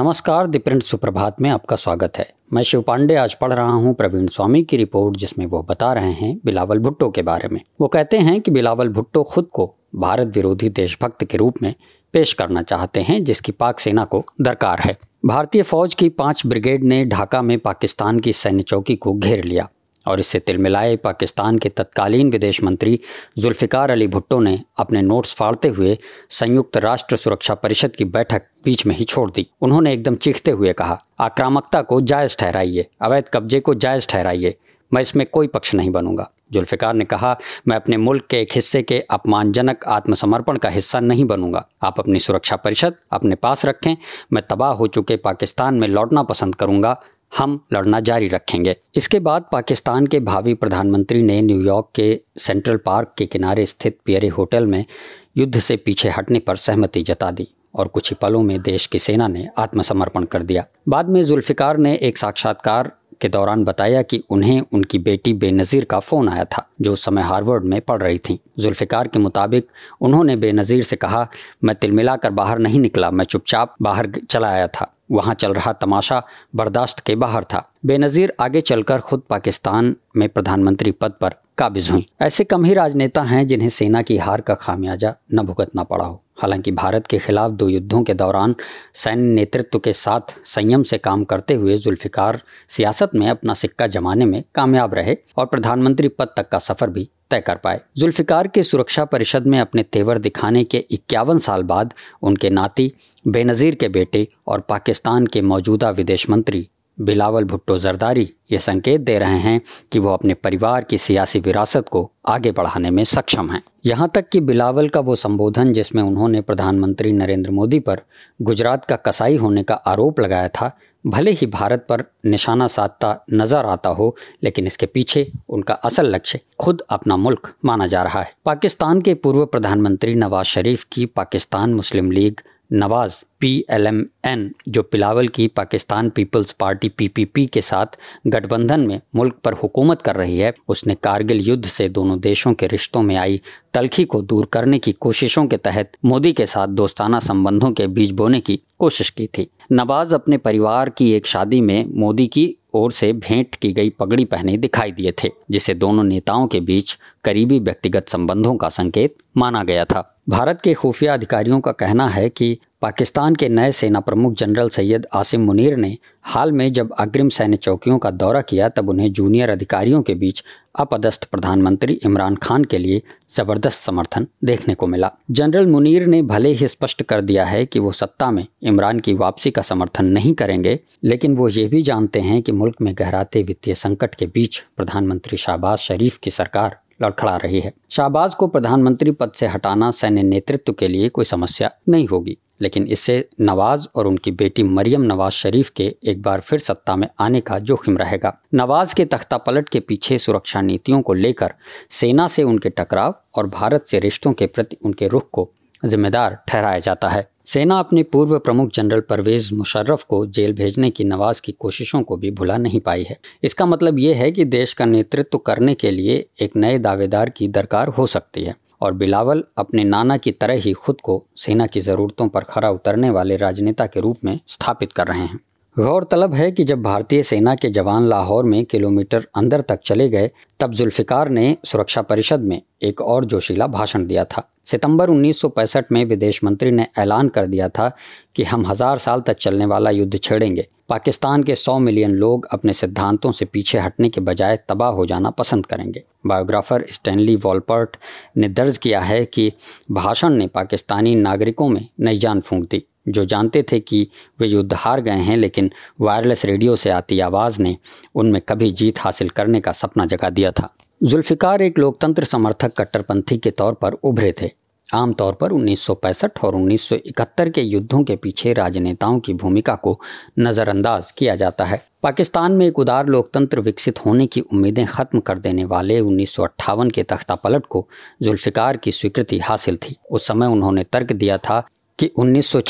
नमस्कार the print सुप्रभात में आपका स्वागत है। मैं शिव पांडे, आज पढ़ रहा हूँ प्रवीण स्वामी की रिपोर्ट, जिसमें वो बता रहे हैं बिलावल भुट्टो के बारे में। वो कहते हैं कि बिलावल भुट्टो खुद को भारत विरोधी देशभक्त के रूप में पेश करना चाहते हैं, जिसकी पाक सेना को दरकार है। भारतीय फौज की पाँच ब्रिगेड ने ढाका में पाकिस्तान की सैन्य चौकी को घेर लिया। और इससे तिलमिलाए पाकिस्तान के तत्कालीन विदेश मंत्री जुल्फ़िकार अली भुट्टो ने अपने नोट्स फाड़ते हुए संयुक्त राष्ट्र सुरक्षा परिषद की बैठक बीच में ही छोड़ दी। उन्होंने एकदम चीखते हुए कहा, आक्रामकता को जायज़ ठहराइए, अवैध कब्जे को जायज़ ठहराइए, मैं इसमें कोई पक्ष नहीं बनूँगा। जुल्फ़िकार ने कहा, मैं अपने मुल्क के एक हिस्से के अपमानजनक आत्मसमर्पण का हिस्सा नहीं बनूँगा। आप अपनी सुरक्षा परिषद अपने पास रखें, मैं तबाह हो चुके पाकिस्तान में लौटना पसंद करूँगा हम लड़ना जारी रखेंगे। इसके बाद पाकिस्तान के भावी प्रधानमंत्री ने न्यूयॉर्क के सेंट्रल पार्क के किनारे स्थित पियरे होटल में युद्ध से पीछे हटने पर सहमति जता दी और कुछ ही पलों में देश की सेना ने आत्मसमर्पण कर दिया। बाद में जुल्फ़िकार ने एक साक्षात्कार के दौरान बताया कि उन्हें उनकी बेटी बेनज़ीर का फ़ोन आया था, जो उस समय हार्वर्ड में पढ़ रही थी। जुल्फ़िकार के मुताबिक उन्होंने बेनज़ीर से कहा, मैं तिलमिलाकर बाहर नहीं निकला, मैं चुपचाप बाहर चला आया था। वहाँ चल रहा तमाशा बर्दाश्त के बाहर था। बेनज़ीर आगे चलकर खुद पाकिस्तान में प्रधानमंत्री पद पर काबिज हुई। ऐसे कम ही राजनेता हैं जिन्हें सेना की हार का खामियाजा न भुगतना पड़ा हो। हालाँकि भारत के खिलाफ दो युद्धों के दौरान सैन्य नेतृत्व के साथ संयम से काम करते हुए जुल्फ़िकार सियासत में अपना सिक्का जमाने में कामयाब रहे और प्रधानमंत्री पद तक का सफ़र भी तय कर पाए। जुल्फ़िकार के सुरक्षा परिषद में अपने तेवर दिखाने के इक्यावन साल बाद उनके नाती, बेनज़ीर के बेटे और पाकिस्तान के मौजूदा विदेश मंत्री बिलावल भुट्टो जरदारी ये संकेत दे रहे हैं कि वो अपने परिवार की सियासी विरासत को आगे बढ़ाने में सक्षम हैं। यहाँ तक कि बिलावल का वो संबोधन जिसमें उन्होंने प्रधानमंत्री नरेंद्र मोदी पर गुजरात का कसाई होने का आरोप लगाया था, भले ही भारत पर निशाना साधता नज़र आता हो, लेकिन इसके पीछे उनका असल लक्ष्य खुद अपना मुल्क माना जा रहा है। पाकिस्तान के पूर्व प्रधानमंत्री नवाज़ शरीफ की Pakistan Muslim League Nawaz P L M N जो पिलावल की Pakistan Peoples Party P P P के साथ गठबंधन में मुल्क पर हुकूमत कर रही है, उसने कारगिल युद्ध से दोनों देशों के रिश्तों में आई तलखी को दूर करने की कोशिशों के तहत मोदी के साथ दोस्ताना संबंधों के बीज बोने की कोशिश की थी। नवाज़ अपने परिवार की एक शादी में मोदी की ओर से भेंट की गई पगड़ी पहने दिखाई दिए थे, जिसे दोनों नेताओं के बीच करीबी व्यक्तिगत संबंधों का संकेत माना गया था। भारत के खुफिया अधिकारियों का कहना है कि पाकिस्तान के नए सेना प्रमुख जनरल सैयद आसिम मुनीर ने हाल में जब अग्रिम सैन्य चौकियों का दौरा किया, तब उन्हें जूनियर अधिकारियों के बीच अपदस्थ प्रधानमंत्री इमरान खान के लिए ज़बरदस्त समर्थन देखने को मिला। जनरल मुनीर ने भले ही स्पष्ट कर दिया है कि वो सत्ता में इमरान की वापसी का समर्थन नहीं करेंगे, लेकिन वो ये भी जानते हैं कि मुल्क में गहराते वित्तीय संकट के बीच प्रधानमंत्री शाहबाज शरीफ की सरकार लड़खड़ा रही है। शाहबाज को प्रधानमंत्री पद से हटाना सैन्य नेतृत्व के लिए कोई समस्या नहीं होगी, लेकिन इससे नवाज़ और उनकी बेटी मरियम नवाज़ शरीफ के एक बार फिर सत्ता में आने का जोखिम रहेगा। नवाज़ के तख्ता पलट के पीछे सुरक्षा नीतियों को लेकर सेना से उनके टकराव और भारत से रिश्तों के प्रति उनके रुख को जिम्मेदार ठहराया जाता है। सेना अपने पूर्व प्रमुख जनरल परवेज मुशर्रफ को जेल भेजने की नवाज़ की कोशिशों को भी भुला नहीं पाई है। इसका मतलब ये है कि देश का नेतृत्व करने के लिए एक नए दावेदार की दरकार हो सकती है और बिलावल अपने नाना की तरह ही खुद को सेना की ज़रूरतों पर खरा उतरने वाले राजनेता के रूप में स्थापित कर रहे हैं। गौरतलब है कि जब भारतीय सेना के जवान लाहौर में किलोमीटर अंदर तक चले गए, तब जुल्फ़िकार ने सुरक्षा परिषद में एक और जोशीला भाषण दिया था। सितंबर 1965 में विदेश मंत्री ने ऐलान कर दिया था कि हम हज़ार साल तक चलने वाला युद्ध छेड़ेंगे। पाकिस्तान के 100 मिलियन लोग अपने सिद्धांतों से पीछे हटने के बजाय तबाह हो जाना पसंद करेंगे। बायोग्राफर स्टैनली वॉलपर्ट ने दर्ज किया है कि भाषण ने पाकिस्तानी नागरिकों में नई जान फूंक दी। जो जानते थे कि वे युद्ध हार गए हैं, लेकिन वायरलेस रेडियो से आती आवाज़ ने उनमें कभी जीत हासिल करने का सपना जगा दिया था। जुल्फ़िकार एक लोकतंत्र समर्थक कट्टरपंथी के तौर पर उभरे थे। आमतौर पर 1965 और 1971 के युद्धों के पीछे राजनेताओं की भूमिका को नज़रअंदाज किया जाता है। पाकिस्तान में एक उदार लोकतंत्र विकसित होने की उम्मीदें खत्म कर देने वाले उन्नीस सौ अट्ठावन के तख्ता पलट को जुल्फ़िकार की स्वीकृति हासिल थी। उस समय उन्होंने तर्क दिया था कि उन्नीस सौ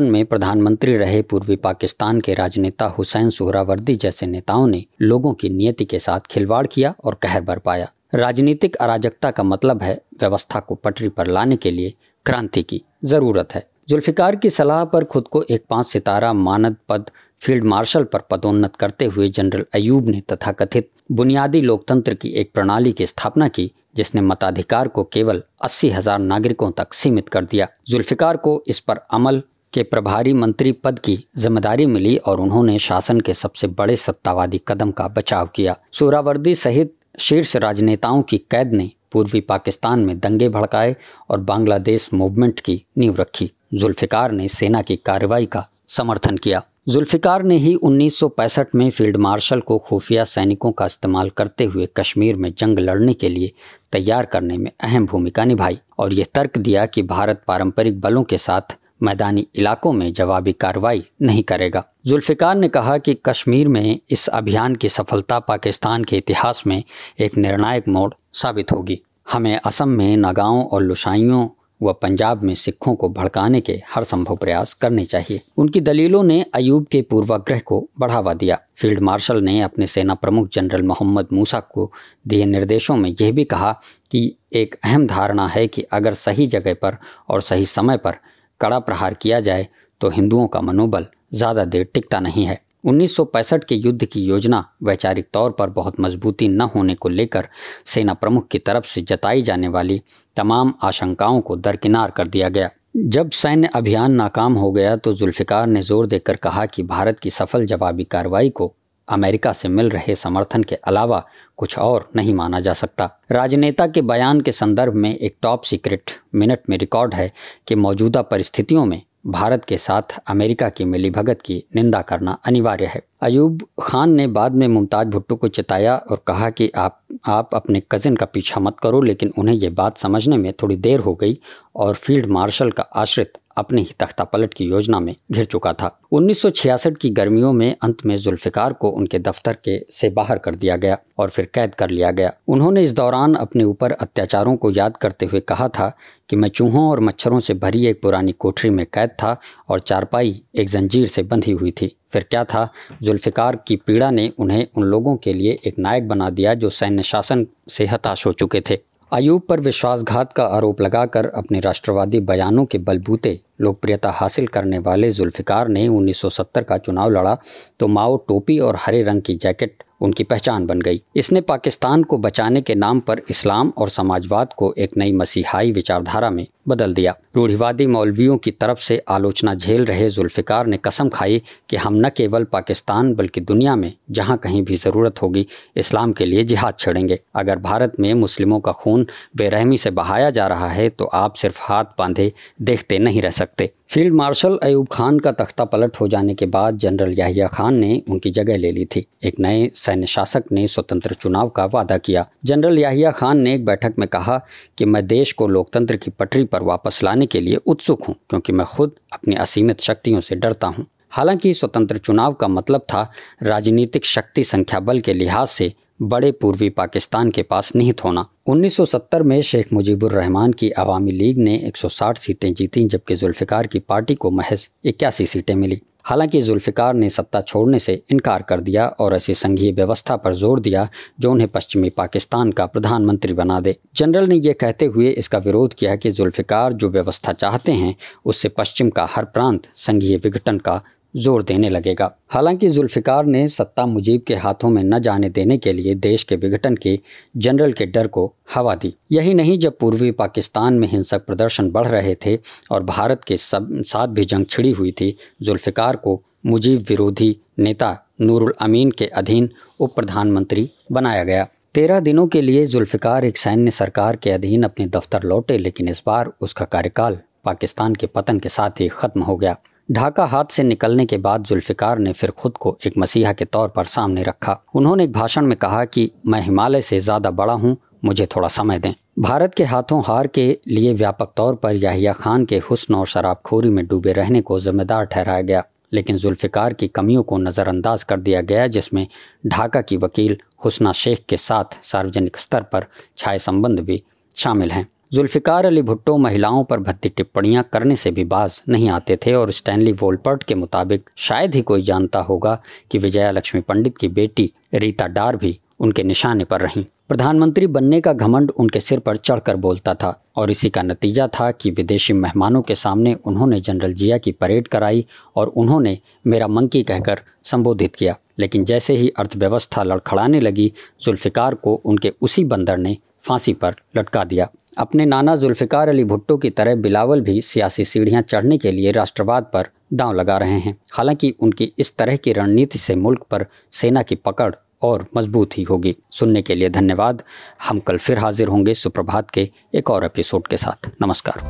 में प्रधानमंत्री रहे पूर्वी पाकिस्तान के राजनेता हुसैन सोहरावर्दी जैसे नेताओं ने लोगों की नियति के साथ खिलवाड़ किया और कहर बरपाया राजनीतिक अराजकता का मतलब है व्यवस्था को पटरी पर लाने के लिए क्रांति की ज़रूरत है। जुल्फिकार की सलाह पर खुद को एक पाँच सितारा मानद पद, फ़ील्ड मार्शल पर पदोन्नत करते हुए जनरल अयूब ने तथाकथित बुनियादी लोकतंत्र की एक प्रणाली की स्थापना की, जिसने मताधिकार को केवल अस्सी हज़ार नागरिकों तक सीमित कर दिया। जुल्फिकार को इस पर अमल के प्रभारी मंत्री पद की ज़िम्मेदारी मिली और उन्होंने शासन के सबसे बड़े सत्तावादी कदम का बचाव किया। सोरावर्दी सहित शीर्ष राजनेताओं की कैद ने पूर्वी पाकिस्तान में दंगे भड़काए और बांग्लादेश मूवमेंट की नींव रखी। जुल्फिकार ने सेना की कार्रवाई का समर्थन किया। जुल्फिकार ने ही 1965 में फ़ील्ड मार्शल को खुफिया सैनिकों का इस्तेमाल करते हुए कश्मीर में जंग लड़ने के लिए तैयार करने में अहम भूमिका निभाई और यह तर्क दिया कि भारत पारंपरिक बलों के साथ मैदानी इलाकों में जवाबी कार्रवाई नहीं करेगा। जुल्फिकार ने कहा कि कश्मीर में इस अभियान की सफलता पाकिस्तान के इतिहास में एक निर्णायक मोड़ साबित होगी। हमें असम में नागाओं और लुसाइयों व पंजाब में सिखों को भड़काने के हर संभव प्रयास करने चाहिए। उनकी दलीलों ने अयूब के पूर्वाग्रह को बढ़ावा दिया। फ़ील्ड मार्शल ने अपने सेना प्रमुख जनरल मोहम्मद मूसा को दिए निर्देशों में यह भी कहा कि एक अहम धारणा है कि अगर सही जगह पर और सही समय पर कड़ा प्रहार किया जाए तो हिंदुओं का मनोबल ज़्यादा देर टिकता नहीं है। 1965 के युद्ध की योजना वैचारिक तौर पर बहुत मजबूती न होने को लेकर सेना प्रमुख की तरफ़ से जताई जाने वाली तमाम आशंकाओं को दरकिनार कर दिया गया। जब सैन्य अभियान नाकाम हो गया तो जुल्फिकार ने ज़ोर देकर कहा कि भारत की सफल जवाबी कार्रवाई को अमेरिका से मिल रहे समर्थन के अलावा कुछ और नहीं माना जा सकता। राजनेता के बयान के संदर्भ में एक टॉप सीक्रेट मिनट में रिकॉर्ड है कि मौजूदा परिस्थितियों में भारत के साथ अमेरिका की मिलीभगत की निंदा करना अनिवार्य है। अयूब खान ने बाद में मुमताज़ भुट्टो को चिताया और कहा कि आप आप अपने कजिन का पीछा मत करो, लेकिन उन्हें यह बात समझने में थोड़ी देर हो गई और फ़ील्ड मार्शल का आश्रित अपने ही तख्ता पलट की योजना में घिर चुका था। 1966 की गर्मियों में अंत में जुल्फिकार को उनके दफ्तर के से बाहर कर दिया गया और फिर कैद कर लिया गया। उन्होंने इस दौरान अपने ऊपर अत्याचारों को याद करते हुए कहा था कि मैं चूहों और मच्छरों से भरी एक पुरानी कोठरी में कैद था और चारपाई एक जंजीर से बंधी हुई थी। फिर क्या था? जुल्फिकार की पीड़ा ने उन्हें उन लोगों के लिए एक नायक बना दिया जो सैन्य शासन से हताश हो चुके थे। अयूब पर विश्वासघात का आरोप लगाकर अपने राष्ट्रवादी बयानों के बलबूते लोकप्रियता हासिल करने वाले जुल्फिकार ने 1970 का चुनाव लड़ा तो माओ टोपी और हरे रंग की जैकेट उनकी पहचान बन गई। इसने पाकिस्तान को बचाने के नाम पर इस्लाम और समाजवाद को एक नई मसीहाई विचारधारा में बदल दिया। रूढ़िवादी मौलवियों की तरफ़ से आलोचना झेल रहे जुल्फिकार ने कसम खाई कि हम न केवल पाकिस्तान, बल्कि दुनिया में जहाँ कहीं भी ज़रूरत होगी, इस्लाम के लिए जिहाद छेड़ेंगे। अगर भारत में मुस्लिमों का खून बेरहमी से बहाया जा रहा है तो आप सिर्फ़ हाथ बांधे देखते नहीं रह सकते। फ़ील्ड मार्शल अयूब खान का तख्ता पलट हो जाने के बाद जनरल याहिया खान ने उनकी जगह ले ली थी। एक नए सैन्य शासक ने स्वतंत्र चुनाव का वादा किया। जनरल याहिया खान ने एक बैठक में कहा कि मैं देश को लोकतंत्र की पटरी पर वापस लाने के लिए उत्सुक हूँ, क्योंकि मैं खुद अपनी असीमित शक्तियों से डरता हूँ। हालाँकि स्वतंत्र चुनाव का मतलब था राजनीतिक शक्ति संख्या बल के लिहाज से बड़े पूर्वी पाकिस्तान के पास निहित होना। 1970 में शेख मुजीबुर रहमान की अवामी लीग ने 160 सीटें जीतीं, जबकि जुल्फ़िकार की पार्टी को महज इक्यासी सीटें मिली। हालाँकि जुल्फ़िकार ने सत्ता छोड़ने से इनकार कर दिया और ऐसी संघीय व्यवस्था पर ज़ोर दिया जो उन्हें पश्चिमी पाकिस्तान का प्रधानमंत्री बना दे। जनरल ने यह कहते हुए इसका विरोध किया कि जुल्फ़िकार जो व्यवस्था चाहते हैं, उससे पश्चिम का हर प्रांत संघीय विघटन का ज़ोर देने लगेगा। हालाँकि जुल्फिकार ने सत्ता मुजीब के हाथों में न जाने देने के लिए देश के विघटन के जनरल के डर को हवा दी। यही नहीं, जब पूर्वी पाकिस्तान में हिंसक प्रदर्शन बढ़ रहे थे और भारत के सब, साथ भी जंग छिड़ी हुई थी, जुल्फिकार को मुजीब विरोधी नेता नूरुल अमीन के अधीन उप प्रधानमंत्री बनाया गया। तेरह दिनों के लिए जुल्फिकार एक सैन्य सरकार के अधीन अपने दफ्तर लौटे, लेकिन इस बार उसका कार्यकाल पाकिस्तान के पतन के साथ ही खत्म हो गया। ढाका हाथ से निकलने के बाद जुल्फिकार ने फिर खुद को एक मसीहा के तौर पर सामने रखा। उन्होंने एक भाषण में कहा कि, मैं हिमालय से ज़्यादा बड़ा हूँ, मुझे थोड़ा समय दें। भारत के हाथों हार के लिए व्यापक तौर पर याहिया खान के हुस्न और शराबखोरी में डूबे रहने को जिम्मेदार ठहराया गया, लेकिन जुल्फिकार की कमियों को नज़रअंदाज कर दिया गया, जिसमें ढाका की वकील हुसना शेख के साथ सार्वजनिक स्तर पर छाए संबंध भी शामिल हैं। जुल्फ़िकार अली भुट्टो महिलाओं पर भद्दी टिप्पणियाँ करने से भी बाज नहीं आते थे और स्टैनली वोलपर्ट के मुताबिक शायद ही कोई जानता होगा कि विजया लक्ष्मी पंडित की बेटी रीता डार भी उनके निशाने पर रहीं। प्रधानमंत्री बनने का घमंड उनके सिर पर चढ़कर बोलता था और इसी का नतीजा था कि विदेशी मेहमानों के सामने उन्होंने जनरल जिया की परेड कराई और उन्होंने मेरा मंकी कहकर संबोधित किया। लेकिन जैसे ही अर्थव्यवस्था लड़खड़ाने लगी, जुल्फ़िकार को उनके उसी बंदर ने फांसी पर लटका दिया। अपने नाना जुल्फ़िकार अली भुट्टो की तरह बिलावल भी सियासी सीढ़ियाँ चढ़ने के लिए राष्ट्रवाद पर दांव लगा रहे हैं। हालाँकि उनकी इस तरह की रणनीति से मुल्क पर सेना की पकड़ और मज़बूत ही होगी। सुनने के लिए धन्यवाद। हम कल फिर हाजिर होंगे सुप्रभात के एक और एपिसोड के साथ। नमस्कार।